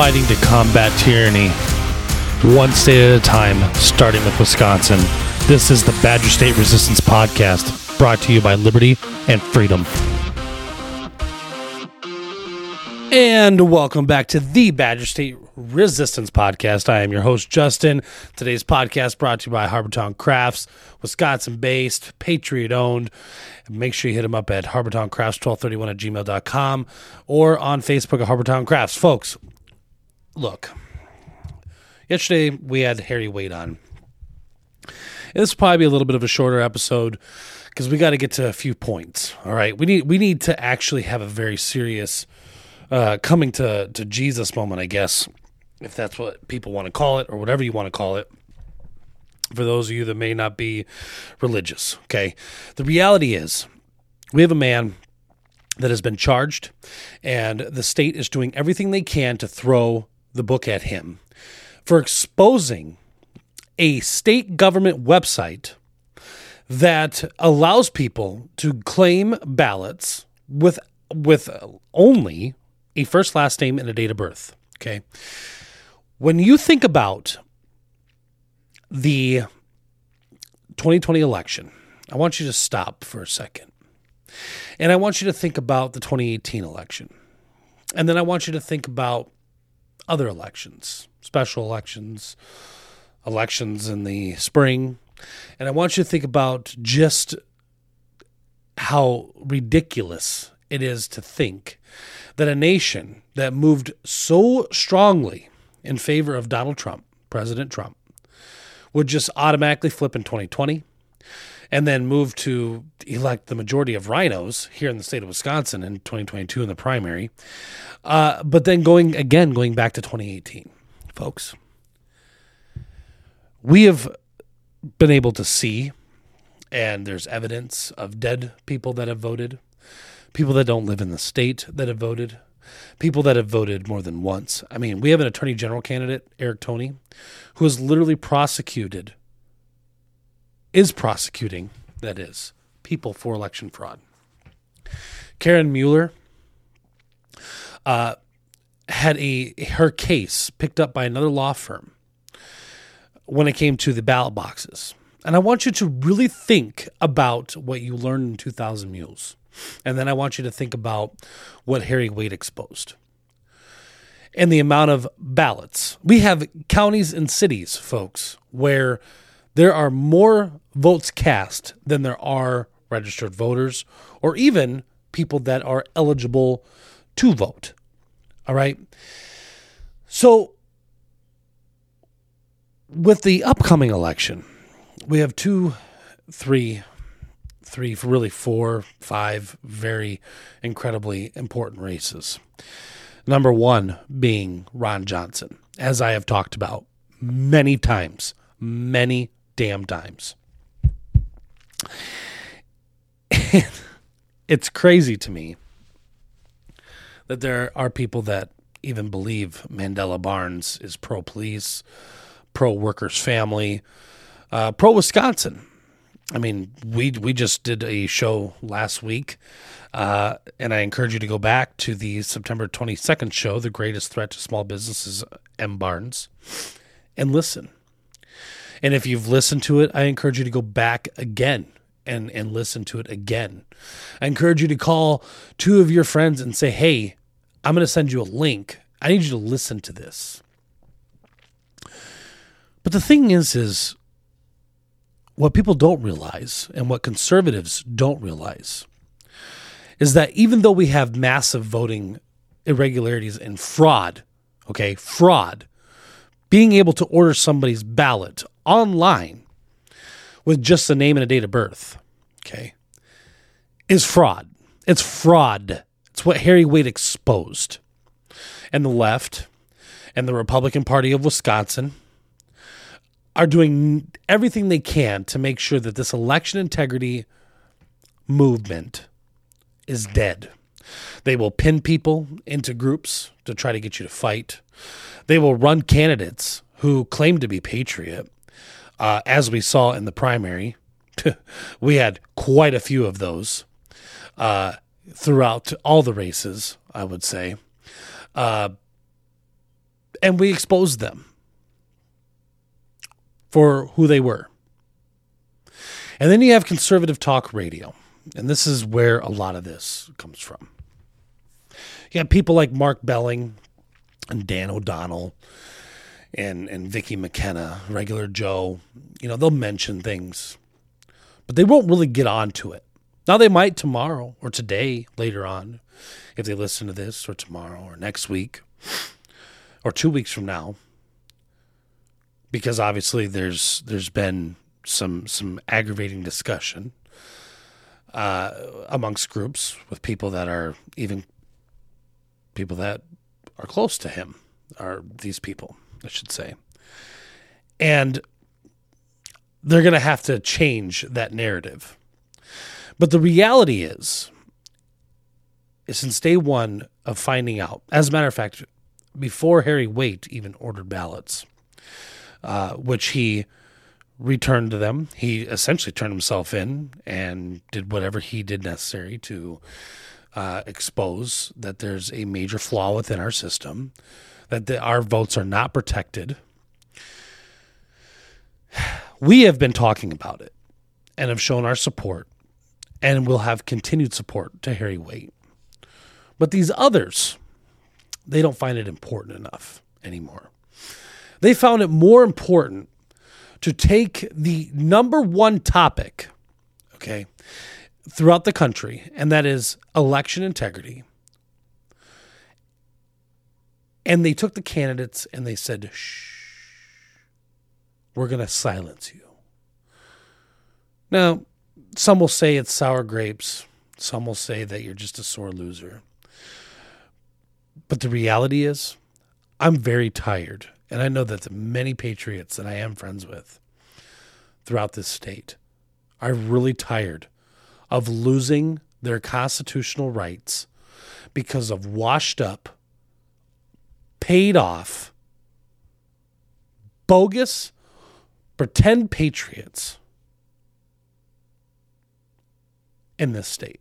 fighting to combat tyranny, one state at a time, starting with Wisconsin. This is the Badger State Resistance Podcast, brought to you by Liberty and Freedom. And welcome back to the Badger State Resistance Podcast. I am your host, Justin. Today's podcast brought to you by Harbortown Crafts, Wisconsin based, Patriot owned. Make sure you hit them up at harbortowncrafts1231 at gmail.com or on Facebook at Harbortown Crafts. Folks, look, yesterday we had Harry Wait on. This will probably be a little bit of a shorter episode because we got to get to a few points. All right, we need we need to actually have a very serious uh, coming to to Jesus moment, I guess, if that's what people want to call it or whatever you want to call it. For those of you that may not be religious, okay, the reality is we have a man that has been charged, and the state is doing everything they can to throw the book at him for exposing a state government website that allows people to claim ballots with with only a first last name and a date of birth. Okay. When you think about the 2020 election, I want you to stop for a second. And I want you to think about the 2018 election. And then I want you to think about other elections, special elections, elections in the spring. And I want you to think about just how ridiculous it is to think that a nation that moved so strongly in favor of Donald Trump, President Trump, would just automatically flip in 2020 and then move to elect the majority of RINOs here in the state of Wisconsin in 2022 in the primary. Uh, but then going again, going back to 2018, folks, we have been able to see, and there's evidence of dead people that have voted, people that don't live in the state that have voted, people that have voted more than once. I mean, we have an attorney general candidate, Eric Toney, who is literally prosecuted, is prosecuting, that is, people for election fraud. Karen Mueller uh, had a her case picked up by another law firm when it came to the ballot boxes. And I want you to really think about what you learned in 2000 Mules. And then I want you to think about what Harry Wait exposed and the amount of ballots. We have counties and cities, folks, where there are more votes cast than there are registered voters or even people that are eligible to vote. All right. So, with the upcoming election, we have two, three, three, really four, five very incredibly important races. Number one being Ron Johnson, as I have talked about many times, many damn times. it's crazy to me that there are people that even believe Mandela Barnes is pro police, pro workers' family, uh, pro Wisconsin. I mean, we we just did a show last week, uh, and I encourage you to go back to the September 22nd show, "The Greatest Threat to Small Businesses," M. Barnes, and listen. And if you've listened to it, I encourage you to go back again and and listen to it again. I encourage you to call two of your friends and say, "Hey, I'm going to send you a link. I need you to listen to this." But the thing is, is what people don't realize and what conservatives don't realize is that even though we have massive voting irregularities and fraud, okay, fraud, being able to order somebody's ballot online with just a name and a date of birth, okay, is fraud. It's fraud. It's what Harry Wait exposed. And the left and the Republican Party of Wisconsin are doing everything they can to make sure that this election integrity movement is dead. They will pin people into groups to try to get you to fight. They will run candidates who claim to be patriot, uh, as we saw in the primary. we had quite a few of those uh, throughout all the races, I would say. Uh, and we exposed them for who they were. And then you have conservative talk radio. And this is where a lot of this comes from. You have people like Mark Belling and Dan O'Donnell and, and Vicki McKenna, regular Joe. You know, they'll mention things, but they won't really get onto it. Now they might tomorrow or today, later on, if they listen to this, or tomorrow or next week or two weeks from now. Because obviously there's there's been some some aggravating discussion uh, amongst groups with people that are even people that are close to him are these people, I should say. And they're going to have to change that narrative. But the reality is, is since day one of finding out, as a matter of fact, before Harry Wait even ordered ballots, uh, which he returned to them. He essentially turned himself in and did whatever he did necessary to uh, expose that there's a major flaw within our system, that the, our votes are not protected. We have been talking about it and have shown our support and will have continued support to Harry Wait. But these others, they don't find it important enough anymore. They found it more important to take the number one topic, okay, throughout the country, and that is election integrity. And they took the candidates and they said, shh, we're going to silence you. Now, some will say it's sour grapes. Some will say that you're just a sore loser. But the reality is, I'm very tired and I know that the many patriots that I am friends with throughout this state are really tired of losing their constitutional rights because of washed up, paid off, bogus, pretend patriots in this state.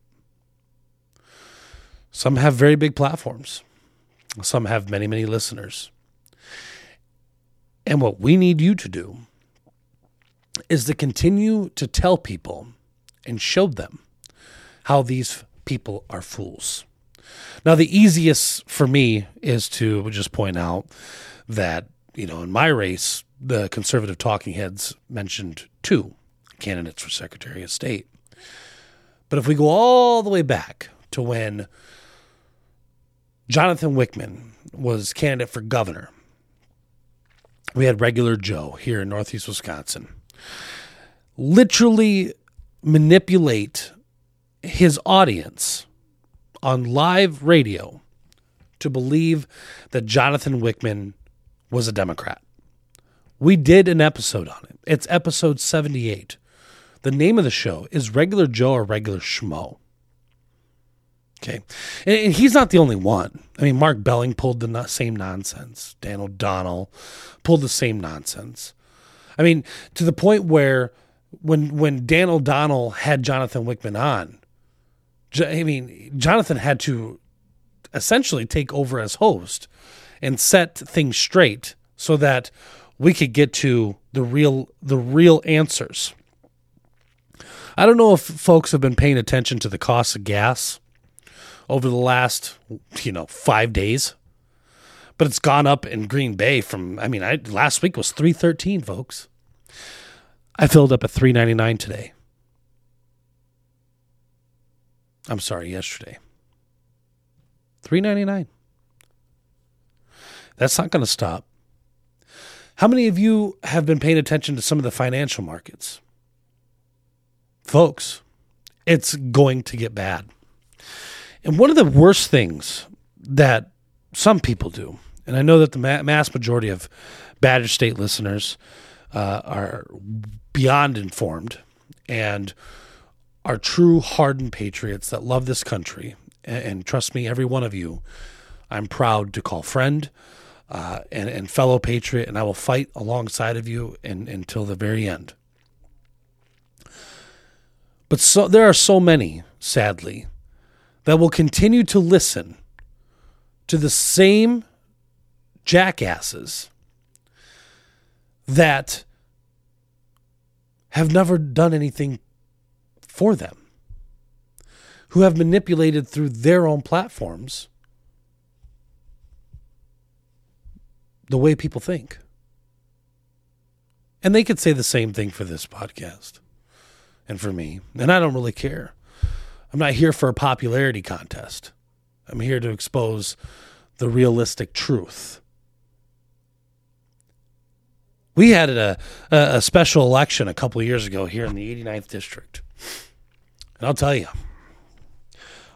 Some have very big platforms. Some have many, many listeners. And what we need you to do is to continue to tell people and showed them how these people are fools. Now, the easiest for me is to just point out that, you know, in my race, the conservative talking heads mentioned two candidates for Secretary of State. But if we go all the way back to when Jonathan Wichmann was candidate for governor we had regular Joe here in Northeast Wisconsin literally manipulate his audience on live radio to believe that Jonathan Wichmann was a Democrat. We did an episode on it. It's episode 78. The name of the show is Regular Joe or Regular Schmo. Okay. And he's not the only one. I mean, Mark Belling pulled the same nonsense. Dan O'Donnell pulled the same nonsense. I mean, to the point where when when Dan O'Donnell had Jonathan Wichmann on, I mean, Jonathan had to essentially take over as host and set things straight so that we could get to the real the real answers. I don't know if folks have been paying attention to the cost of gas over the last, you know, five days. But it's gone up in Green Bay from, I mean, I, last week was 313, folks. I filled up at 399 today. I'm sorry, yesterday. 399. That's not going to stop. How many of you have been paying attention to some of the financial markets? Folks, it's going to get bad. And one of the worst things that some people do, and I know that the mass majority of Badger State listeners uh, are beyond informed and are true hardened patriots that love this country. And, and trust me, every one of you, I'm proud to call friend uh, and, and fellow patriot, and I will fight alongside of you in, until the very end. But so there are so many, sadly, that will continue to listen to the same jackasses that have never done anything for them, who have manipulated through their own platforms the way people think. And they could say the same thing for this podcast and for me. And I don't really care. I'm not here for a popularity contest. I'm here to expose the realistic truth. We had a, a special election a couple years ago here in the 89th district. And I'll tell you,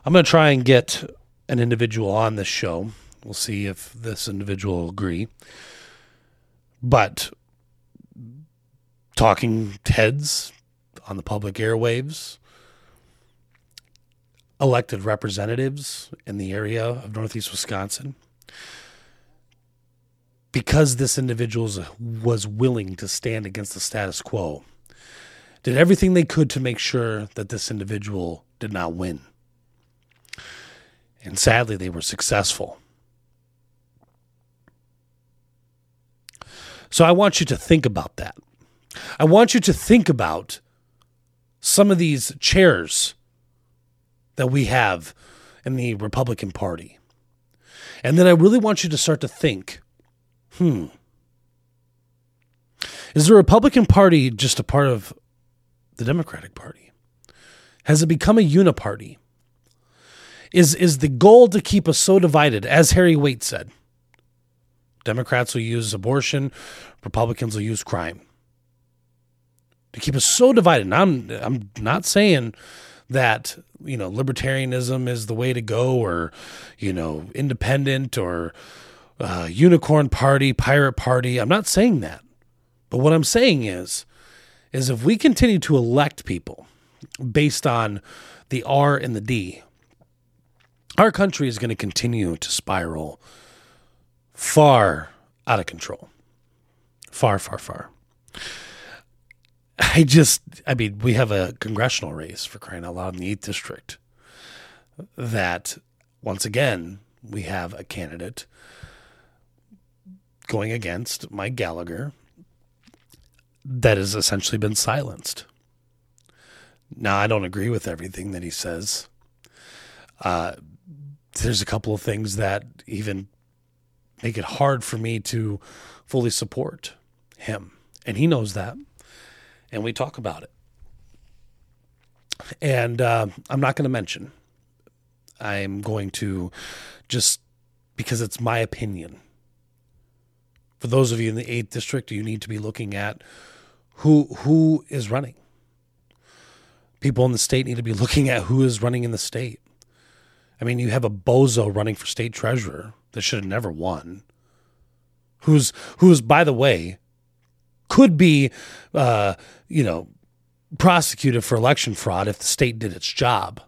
I'm going to try and get an individual on this show. We'll see if this individual will agree. But talking heads on the public airwaves, elected representatives in the area of Northeast Wisconsin, because this individual was willing to stand against the status quo, did everything they could to make sure that this individual did not win. And sadly, they were successful. So I want you to think about that. I want you to think about some of these chairs that we have in the Republican Party. And then I really want you to start to think hmm, is the Republican Party just a part of the Democratic Party? Has it become a uniparty? Is, is the goal to keep us so divided, as Harry Wait said? Democrats will use abortion, Republicans will use crime. To keep us so divided. And I'm I'm not saying that, you know, libertarianism is the way to go or, you know, independent or uh, unicorn party, pirate party. I'm not saying that. But what I'm saying is, is if we continue to elect people based on the R and the D, our country is going to continue to spiral far out of control. Far, far, far. I just, I mean, we have a congressional race for crying out loud in the 8th district that, once again, we have a candidate going against Mike Gallagher that has essentially been silenced. Now, I don't agree with everything that he says. Uh, there's a couple of things that even make it hard for me to fully support him. And he knows that. And we talk about it. And uh, I'm not going to mention. I'm going to just because it's my opinion. For those of you in the 8th district, you need to be looking at who who is running. People in the state need to be looking at who is running in the state. I mean, you have a bozo running for state treasurer that should have never won. Who's who's by the way could be uh, you know prosecuted for election fraud if the state did its job.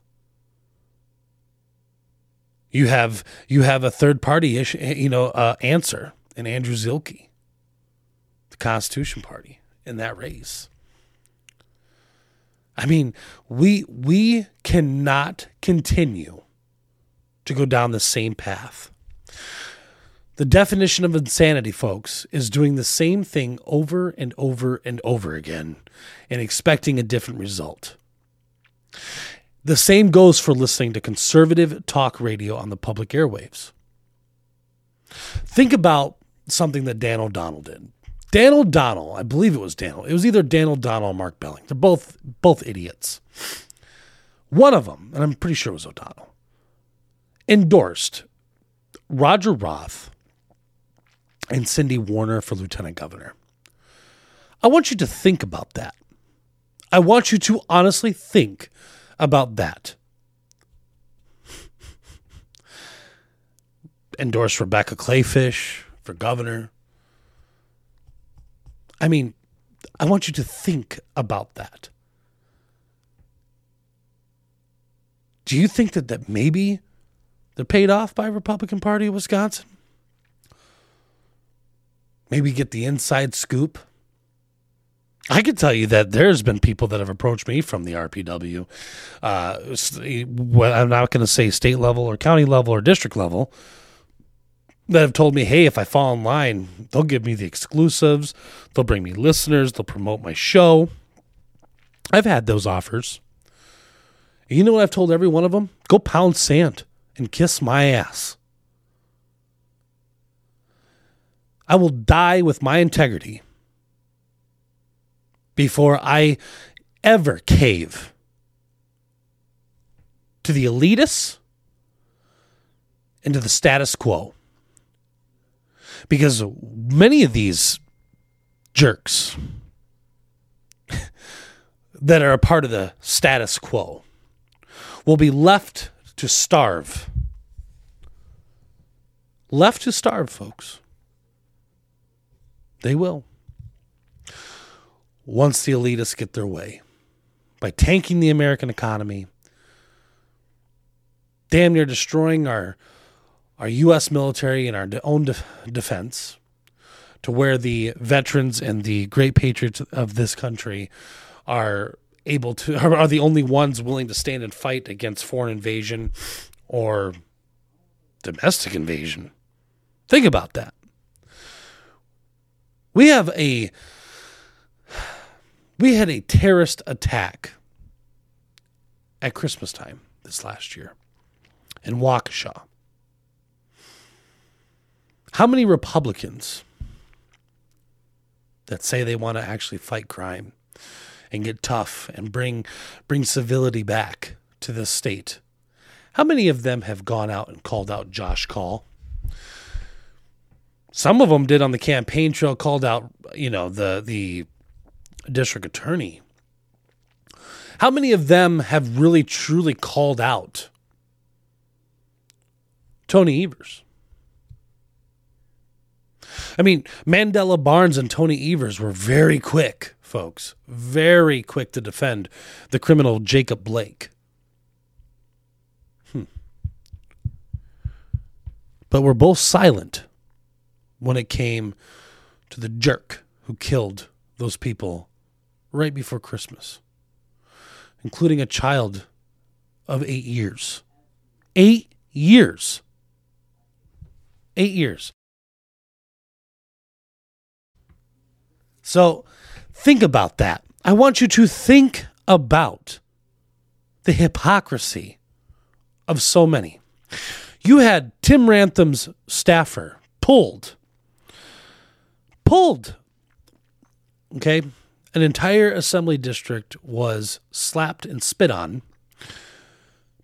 You have you have a third party issue, you know uh, answer in Andrew Zuelke, the Constitution Party in that race. I mean, we we cannot continue to go down the same path. The definition of insanity, folks, is doing the same thing over and over and over again and expecting a different result. The same goes for listening to conservative talk radio on the public airwaves. Think about something that Dan O'Donnell did. Dan O'Donnell, I believe it was Dan. It was either Dan O'Donnell or Mark Belling. They're both both idiots. One of them, and I'm pretty sure it was O'Donnell, endorsed Roger Roth and Cindy Werner for lieutenant governor. I want you to think about that. I want you to honestly think about that. Endorse Rebecca Kleefisch for governor. I mean, I want you to think about that. Do you think that, that maybe they're paid off by Republican Party of Wisconsin? maybe get the inside scoop. I can tell you that there's been people that have approached me from the RPW. Uh, I'm not going to say state level or county level or district level, that have told me, hey, if I fall in line, they'll give me the exclusives, they'll bring me listeners, they'll promote my show. I've had those offers. And you know what I've told every one of them? Go pound sand and kiss my ass. I will die with my integrity before I ever cave to the elitists and to the status quo. Because many of these jerks that are a part of the status quo will be left to starve. Left to starve, folks. They will. Once the elitists get their way by tanking the American economy, damn near destroying our our U.S. military and our own de- defense, to where the veterans and the great patriots of this country are able to are the only ones willing to stand and fight against foreign invasion or domestic invasion. Think about that. We have a we had a terrorist attack at Christmas time this last year in Waukesha. How many Republicans that say they want to actually fight crime and get tough and bring bring civility back to this state? How many of them have gone out and called out Josh Kaul? Some of them did on the campaign trail, called out, you know, the the district attorney. How many of them have really truly called out Tony Evers? I mean, Mandela Barnes and Tony Evers were very quick, folks, very quick to defend the criminal Jacob Blake. Hmm. But we're both silent when it came to the jerk who killed those people right before Christmas, including a child of eight years. Eight years. Eight years. So think about that. I want you to think about the hypocrisy of so many. You had Tim Ramthun's staffer pulled, pulled. Okay. An entire assembly district was slapped and spit on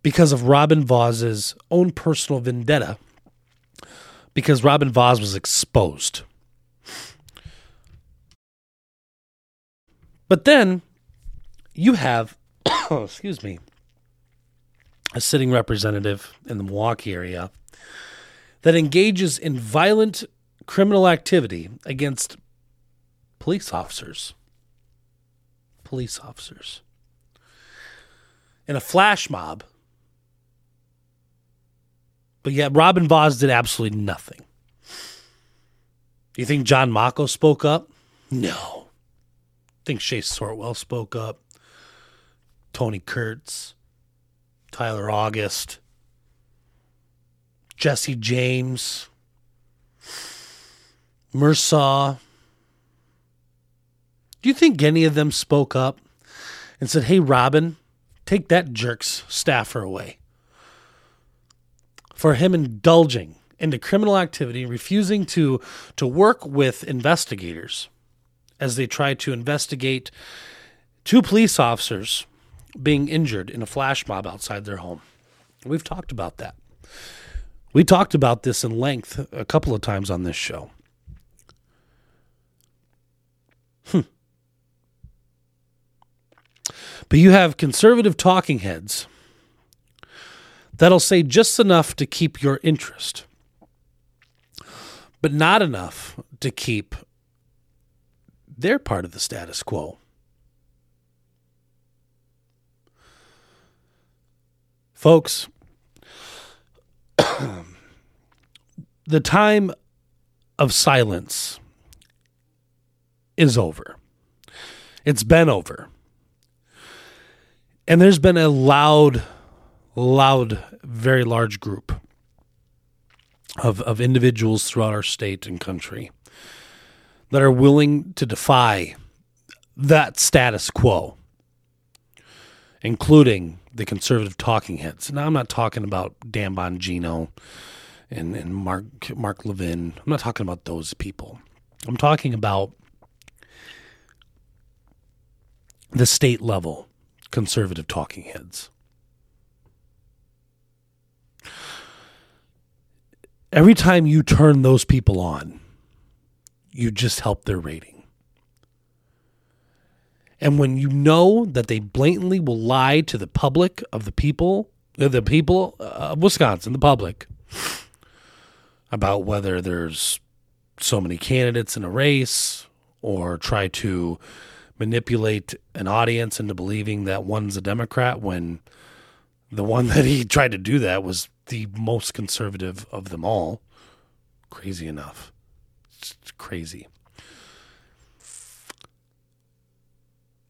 because of Robin Vos's own personal vendetta because Robin Vos was exposed. But then you have, oh, excuse me, a sitting representative in the Milwaukee area that engages in violent criminal activity against police officers. Police officers. In a flash mob. But yet, Robin Vos did absolutely nothing. Do you think John Macco spoke up? No think Shae Sortwell spoke up. Tony Kurtz, Tyler August, Jesse James, Mursau. Do you think any of them spoke up and said, hey, Robin, take that jerk's staffer away? For him indulging into criminal activity, refusing to, to work with investigators as they try to investigate two police officers being injured in a flash mob outside their home. We've talked about that. We talked about this in length a couple of times on this show. Hmm. But you have conservative talking heads that'll say just enough to keep your interest, but not enough to keep they're part of the status quo. Folks, the time of silence is over. It's been over. And there's been a loud, loud, very large group of, of individuals throughout our state and country that are willing to defy that status quo, including the conservative talking heads. Now, I'm not talking about Dan Bongino and, and Mark, Mark Levin. I'm not talking about those people. I'm talking about the state level conservative talking heads. Every time you turn those people on, you just help their rating. And when you know that they blatantly will lie to the public of the people, uh, the people of Wisconsin, the public, about whether there's so many candidates in a race or try to manipulate an audience into believing that one's a Democrat when the one that he tried to do that was the most conservative of them all. Crazy enough. Crazy.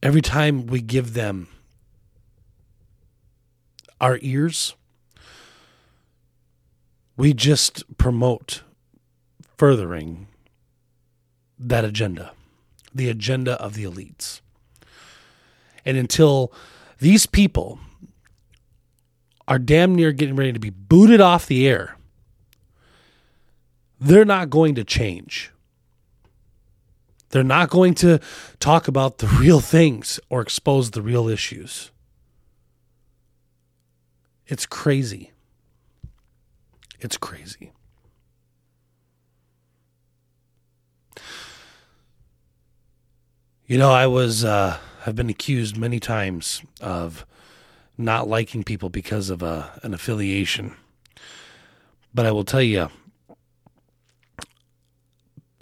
Every time we give them our ears, we just promote furthering that agenda, the agenda of the elites. And until these people are damn near getting ready to be booted off the air, they're not going to change. They're not going to talk about the real things or expose the real issues. It's crazy. It's crazy. You know, I was uh, I've been accused many times of not liking people because of uh, an affiliation. But I will tell you,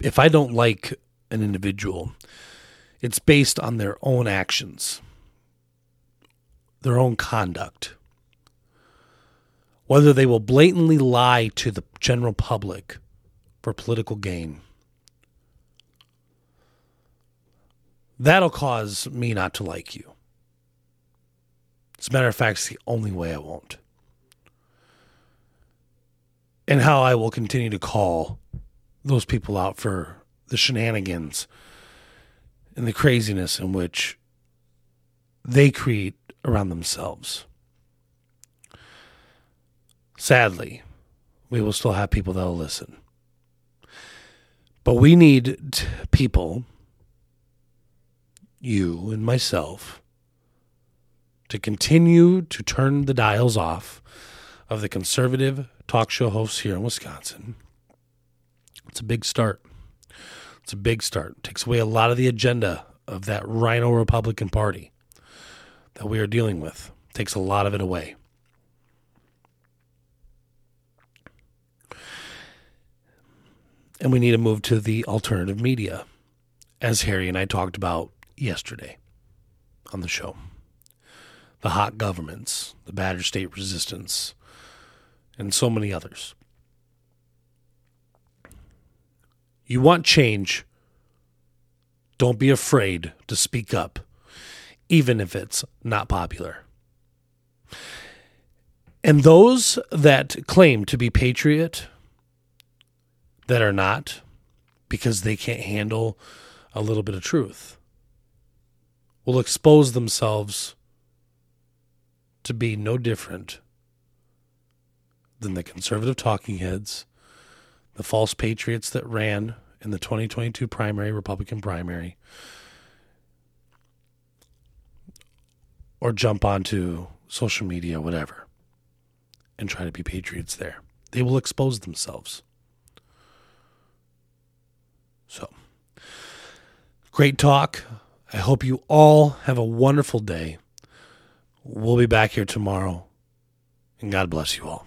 if I don't like an individual, it's based on their own actions, their own conduct. Whether they will blatantly lie to the general public for political gain That'll cause me not to like you. As a matter of fact, it's the only way I won't. And how I will continue to call those people out for the shenanigans and the craziness in which they create around themselves. Sadly, we will still have people that will listen. But we need people you and myself to continue to turn the dials off of the conservative talk show hosts here in Wisconsin. It's a big start. It's a big start. It takes away a lot of the agenda of that RINO Republican Party that we are dealing with. It takes a lot of it away. And we need to move to the alternative media, as Harry and I talked about yesterday on the show. The hot governments, the Badger State resistance, and so many others. You want change. Don't be afraid to speak up, even if it's not popular. And those that claim to be patriot that are not because they can't handle a little bit of truth will expose themselves to be no different than the conservative talking heads, the false patriots that ran in the 2022 primary, Republican primary, or jump onto social media, whatever, and try to be patriots there. They will expose themselves. So, great talk. I hope you all have a wonderful day. We'll be back here tomorrow, and God bless you all.